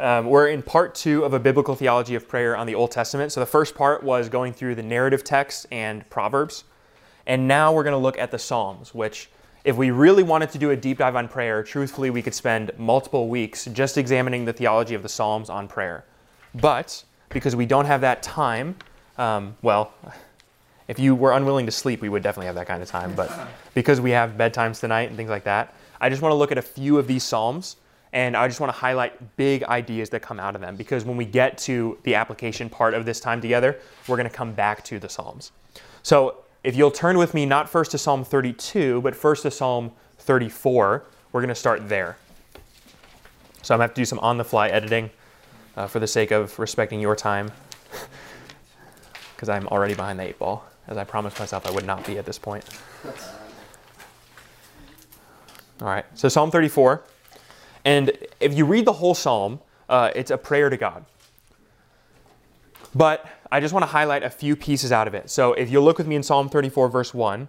Um, we're in part two of a biblical theology of prayer on the Old Testament. So the first part was going through the narrative texts and Proverbs. And now we're going to look at the Psalms, which, if we really wanted to do a deep dive on prayer, truthfully, we could spend multiple weeks just examining the theology of the Psalms on prayer. But because we don't have that time, um, well, if you were unwilling to sleep, we would definitely have that kind of time. But because we have bedtimes tonight and things like that, I just want to look at a few of these Psalms and I just want to highlight big ideas that come out of them because when we get to the application part of this time together, we're going to come back to the Psalms. So if you'll turn with me not first to Psalm 32, but first to Psalm 34, we're going to start there. So I'm going to have to do some on the fly editing uh, for the sake of respecting your time because I'm already behind the eight ball, as I promised myself I would not be at this point. All right, so Psalm 34. And if you read the whole psalm, uh, it's a prayer to God. But I just want to highlight a few pieces out of it. So if you look with me in Psalm 34, verse 1,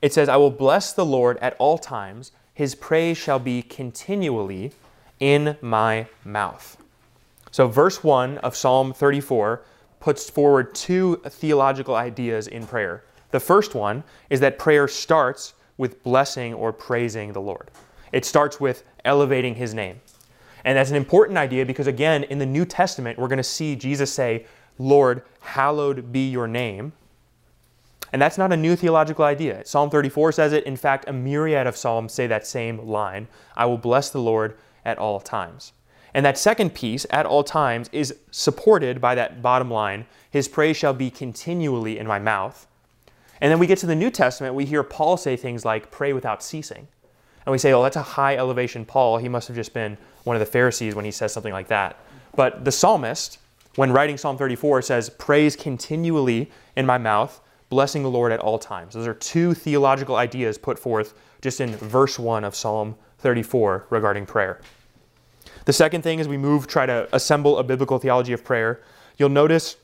it says, I will bless the Lord at all times. His praise shall be continually in my mouth. So, verse 1 of Psalm 34 puts forward two theological ideas in prayer. The first one is that prayer starts with blessing or praising the Lord. It starts with elevating his name. And that's an important idea because, again, in the New Testament, we're going to see Jesus say, Lord, hallowed be your name. And that's not a new theological idea. Psalm 34 says it. In fact, a myriad of Psalms say that same line I will bless the Lord at all times. And that second piece, at all times, is supported by that bottom line His praise shall be continually in my mouth. And then we get to the New Testament, we hear Paul say things like, pray without ceasing. And we say, oh, that's a high elevation Paul. He must have just been one of the Pharisees when he says something like that. But the psalmist, when writing Psalm 34, says, Praise continually in my mouth, blessing the Lord at all times. Those are two theological ideas put forth just in verse 1 of Psalm 34 regarding prayer. The second thing is we move, try to assemble a biblical theology of prayer. You'll notice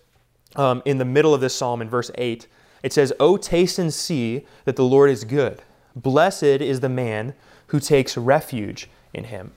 um, in the middle of this psalm in verse 8, it says, Oh, taste and see that the Lord is good. Blessed is the man who takes refuge in him.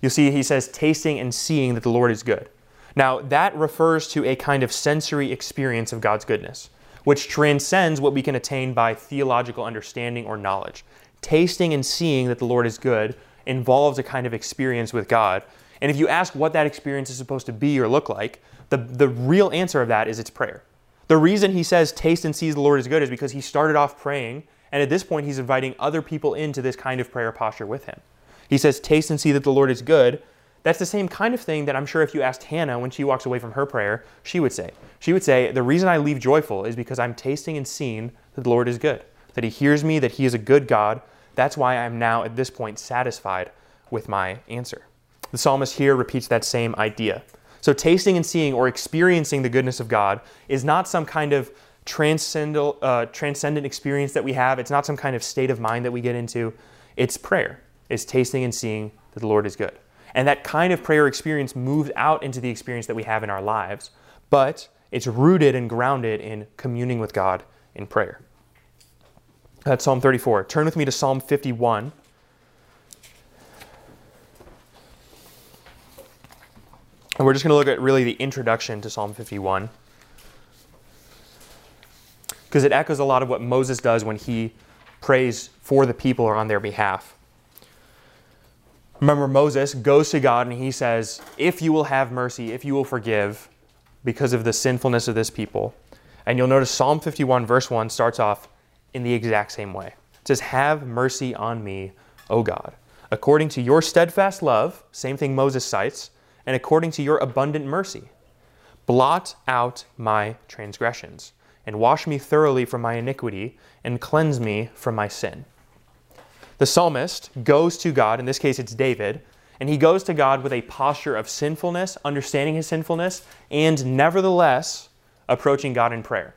You'll see he says, tasting and seeing that the Lord is good. Now, that refers to a kind of sensory experience of God's goodness, which transcends what we can attain by theological understanding or knowledge. Tasting and seeing that the Lord is good involves a kind of experience with God. And if you ask what that experience is supposed to be or look like, the, the real answer of that is it's prayer. The reason he says taste and see the Lord is good is because he started off praying and at this point, he's inviting other people into this kind of prayer posture with him. He says, Taste and see that the Lord is good. That's the same kind of thing that I'm sure if you asked Hannah when she walks away from her prayer, she would say. She would say, The reason I leave joyful is because I'm tasting and seeing that the Lord is good, that He hears me, that He is a good God. That's why I'm now at this point satisfied with my answer. The psalmist here repeats that same idea. So, tasting and seeing or experiencing the goodness of God is not some kind of transcendent, uh, transcendent experience that we have. It's not some kind of state of mind that we get into. It's prayer. It's tasting and seeing that the Lord is good. And that kind of prayer experience moves out into the experience that we have in our lives, but it's rooted and grounded in communing with God in prayer. That's Psalm 34. Turn with me to Psalm 51. And we're just going to look at really the introduction to Psalm 51 because it echoes a lot of what Moses does when he prays for the people or on their behalf. Remember, Moses goes to God and he says, If you will have mercy, if you will forgive because of the sinfulness of this people. And you'll notice Psalm 51, verse 1, starts off in the exact same way. It says, Have mercy on me, O God, according to your steadfast love, same thing Moses cites, and according to your abundant mercy. Blot out my transgressions and wash me thoroughly from my iniquity, and cleanse me from my sin. The psalmist goes to God, in this case it's David, and he goes to God with a posture of sinfulness, understanding his sinfulness, and nevertheless approaching God in prayer.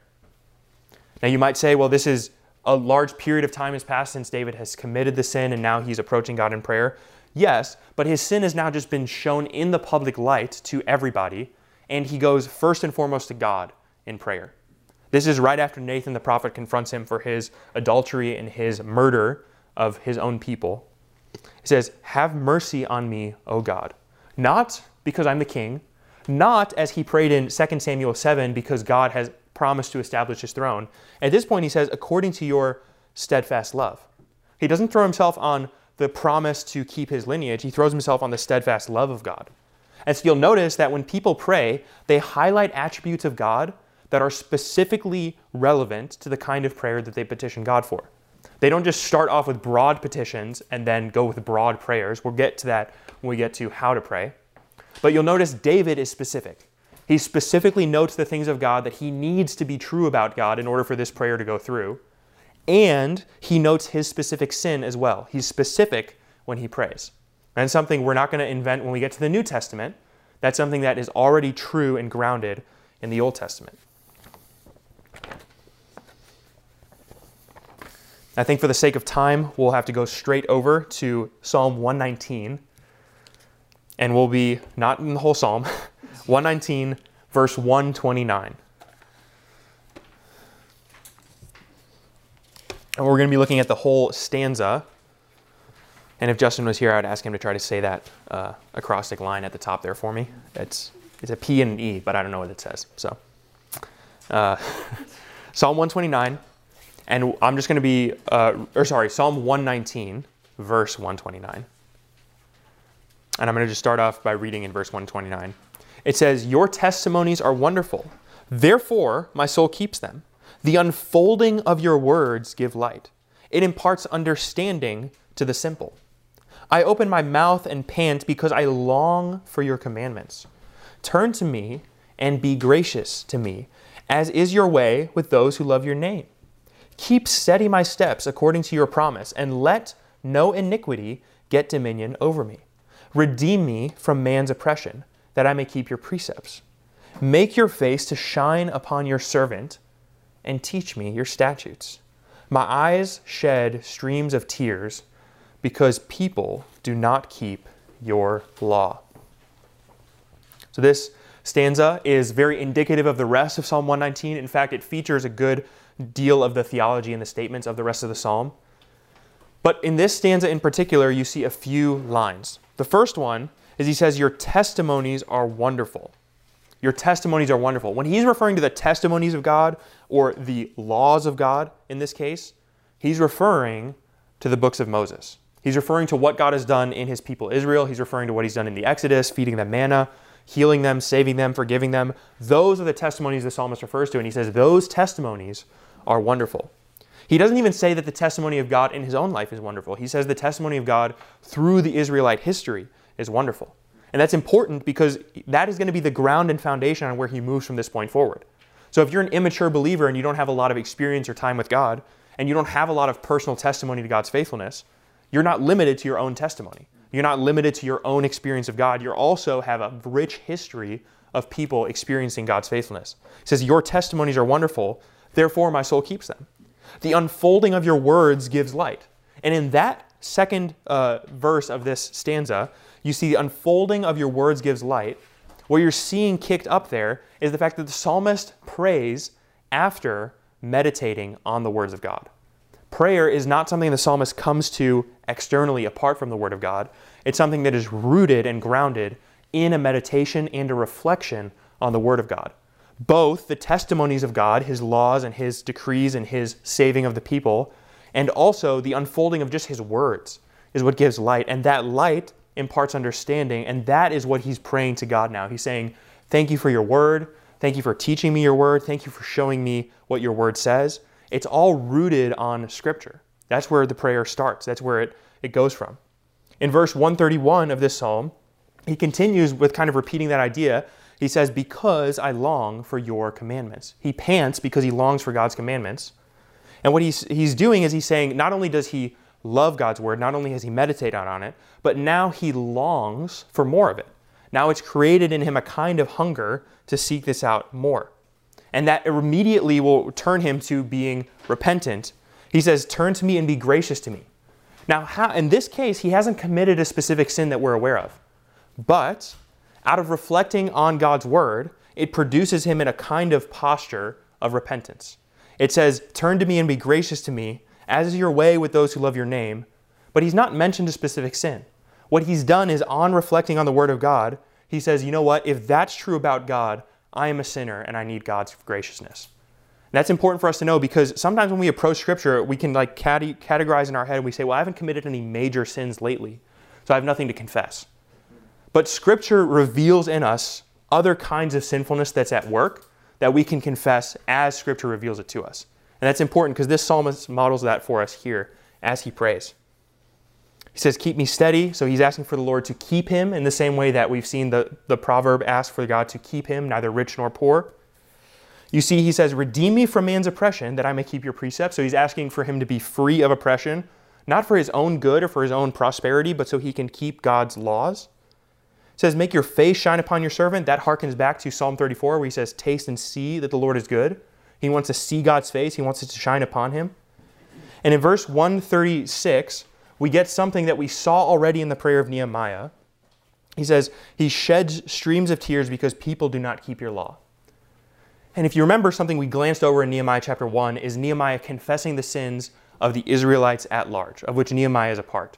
Now you might say, well, this is a large period of time has passed since David has committed the sin and now he's approaching God in prayer. Yes, but his sin has now just been shown in the public light to everybody, and he goes first and foremost to God in prayer. This is right after Nathan the prophet confronts him for his adultery and his murder of his own people. He says, Have mercy on me, O God, not because I'm the king, not as he prayed in 2 Samuel 7 because God has promised to establish his throne. At this point, he says, according to your steadfast love. He doesn't throw himself on the promise to keep his lineage, he throws himself on the steadfast love of God. And so you'll notice that when people pray, they highlight attributes of God that are specifically relevant to the kind of prayer that they petition God for. They don't just start off with broad petitions and then go with broad prayers. We'll get to that when we get to how to pray. But you'll notice David is specific. He specifically notes the things of God that he needs to be true about God in order for this prayer to go through. And he notes his specific sin as well. He's specific when he prays. And something we're not going to invent when we get to the New Testament. That's something that is already true and grounded in the Old Testament. I think for the sake of time, we'll have to go straight over to Psalm 119. And we'll be not in the whole Psalm, 119, verse 129. And we're going to be looking at the whole stanza. And if Justin was here, I would ask him to try to say that uh, acrostic line at the top there for me. It's, it's a P and an E, but I don't know what it says. So, uh, Psalm 129, and I'm just going to be, uh, or sorry, Psalm 119, verse 129. And I'm going to just start off by reading in verse 129. It says, Your testimonies are wonderful. Therefore, my soul keeps them. The unfolding of your words give light. It imparts understanding to the simple. I open my mouth and pant because I long for your commandments. Turn to me and be gracious to me, as is your way with those who love your name. Keep steady my steps according to your promise, and let no iniquity get dominion over me. Redeem me from man's oppression, that I may keep your precepts. Make your face to shine upon your servant, and teach me your statutes. My eyes shed streams of tears because people do not keep your law. So, this stanza is very indicative of the rest of Psalm 119. In fact, it features a good deal of the theology and the statements of the rest of the psalm. But in this stanza in particular, you see a few lines. The first one is he says, Your testimonies are wonderful. Your testimonies are wonderful. When he's referring to the testimonies of God or the laws of God in this case, he's referring to the books of Moses. He's referring to what God has done in his people Israel. He's referring to what he's done in the Exodus, feeding them manna, healing them, saving them, forgiving them. Those are the testimonies the psalmist refers to. And he says those testimonies are wonderful. He doesn't even say that the testimony of God in his own life is wonderful. He says the testimony of God through the Israelite history is wonderful. And that's important because that is going to be the ground and foundation on where he moves from this point forward. So if you're an immature believer and you don't have a lot of experience or time with God, and you don't have a lot of personal testimony to God's faithfulness, you're not limited to your own testimony. You're not limited to your own experience of God. You also have a rich history of people experiencing God's faithfulness. He says, Your testimonies are wonderful, therefore my soul keeps them. The unfolding of your words gives light. And in that second uh, verse of this stanza, you see the unfolding of your words gives light. What you're seeing kicked up there is the fact that the psalmist prays after meditating on the words of God. Prayer is not something the psalmist comes to externally apart from the Word of God. It's something that is rooted and grounded in a meditation and a reflection on the Word of God. Both the testimonies of God, His laws and His decrees and His saving of the people, and also the unfolding of just His words is what gives light. And that light imparts understanding, and that is what He's praying to God now. He's saying, Thank you for your Word. Thank you for teaching me your Word. Thank you for showing me what your Word says. It's all rooted on Scripture. That's where the prayer starts, that's where it, it goes from. In verse 131 of this psalm, he continues with kind of repeating that idea. He says, Because I long for your commandments. He pants because he longs for God's commandments. And what he's, he's doing is he's saying, not only does he love God's word, not only has he meditated on it, but now he longs for more of it. Now it's created in him a kind of hunger to seek this out more and that immediately will turn him to being repentant. He says, Turn to me and be gracious to me. Now, how, in this case, he hasn't committed a specific sin that we're aware of. But out of reflecting on God's word, it produces him in a kind of posture of repentance. It says, Turn to me and be gracious to me, as is your way with those who love your name. But he's not mentioned a specific sin. what he's done is on reflecting on the Word of God, he says, you know what? If that's true about God, I am a sinner and I need God's graciousness. And that's important for us to know because sometimes when we approach Scripture, we can like categorize in our head and we say, well, I haven't committed any major sins lately, so I have nothing to confess. But Scripture reveals in us other kinds of sinfulness that's at work that we can confess as Scripture reveals it to us. And that's important because this psalmist models that for us here as he prays. He says, Keep me steady. So he's asking for the Lord to keep him in the same way that we've seen the, the proverb ask for God to keep him, neither rich nor poor. You see, he says, Redeem me from man's oppression, that I may keep your precepts. So he's asking for him to be free of oppression, not for his own good or for his own prosperity, but so he can keep God's laws. It says, Make your face shine upon your servant. That harkens back to Psalm 34, where he says, Taste and see that the Lord is good. He wants to see God's face, he wants it to shine upon him. And in verse 136, we get something that we saw already in the prayer of Nehemiah. He says, He sheds streams of tears because people do not keep your law. And if you remember something we glanced over in Nehemiah chapter 1 is Nehemiah confessing the sins of the Israelites at large, of which Nehemiah is a part.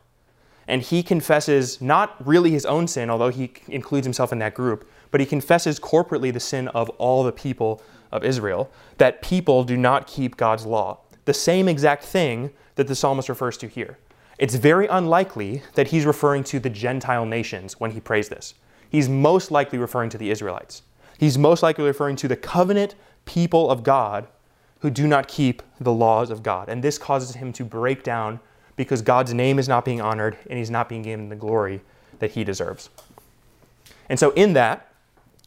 And he confesses not really his own sin, although he includes himself in that group, but he confesses corporately the sin of all the people of Israel, that people do not keep God's law. The same exact thing that the psalmist refers to here. It's very unlikely that he's referring to the Gentile nations when he prays this. He's most likely referring to the Israelites. He's most likely referring to the covenant people of God who do not keep the laws of God. And this causes him to break down because God's name is not being honored and he's not being given the glory that he deserves. And so in that,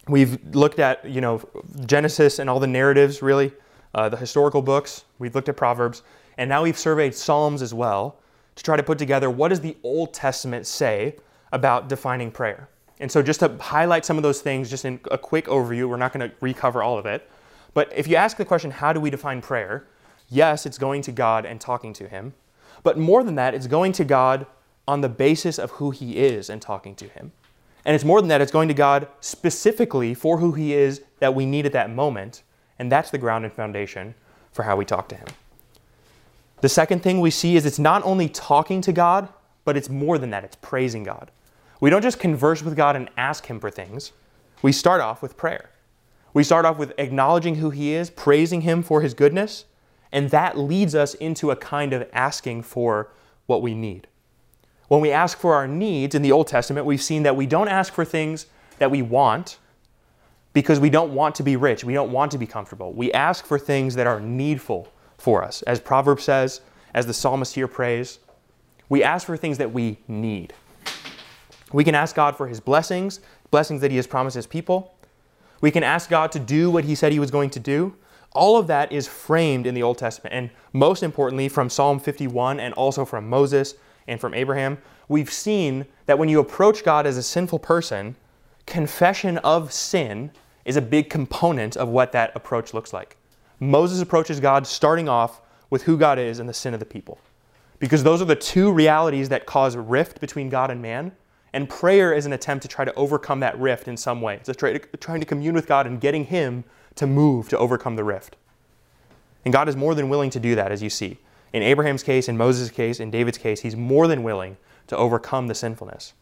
we've looked at, you know, Genesis and all the narratives really, uh, the historical books, we've looked at Proverbs, and now we've surveyed Psalms as well to try to put together what does the Old Testament say about defining prayer. And so just to highlight some of those things, just in a quick overview, we're not going to recover all of it. But if you ask the question, how do we define prayer? Yes, it's going to God and talking to Him. But more than that, it's going to God on the basis of who He is and talking to Him. And it's more than that, it's going to God specifically for who He is that we need at that moment. And that's the ground and foundation for how we talk to Him. The second thing we see is it's not only talking to God, but it's more than that, it's praising God. We don't just converse with God and ask Him for things. We start off with prayer. We start off with acknowledging who He is, praising Him for His goodness, and that leads us into a kind of asking for what we need. When we ask for our needs in the Old Testament, we've seen that we don't ask for things that we want because we don't want to be rich, we don't want to be comfortable. We ask for things that are needful for us. As Proverbs says, as the psalmist here prays, we ask for things that we need. We can ask God for his blessings, blessings that he has promised his people. We can ask God to do what he said he was going to do. All of that is framed in the Old Testament. And most importantly, from Psalm 51 and also from Moses and from Abraham, we've seen that when you approach God as a sinful person, confession of sin is a big component of what that approach looks like. Moses approaches God starting off with who God is and the sin of the people. Because those are the two realities that cause a rift between God and man. And prayer is an attempt to try to overcome that rift in some way. It's to, trying to commune with God and getting Him to move to overcome the rift. And God is more than willing to do that, as you see. In Abraham's case, in Moses' case, in David's case, He's more than willing to overcome the sinfulness.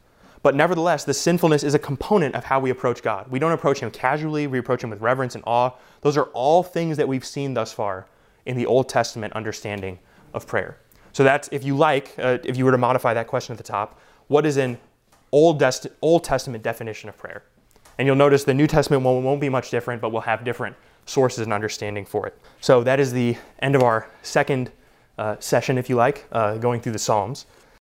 But nevertheless, the sinfulness is a component of how we approach God. We don't approach Him casually, we approach Him with reverence and awe. Those are all things that we've seen thus far in the Old Testament understanding of prayer. So that's, if you like, uh, if you were to modify that question at the top, what is an Old, Old Testament definition of prayer? And you'll notice the New Testament one won't be much different, but we'll have different sources and understanding for it. So that is the end of our second uh, session, if you like, uh, going through the Psalms.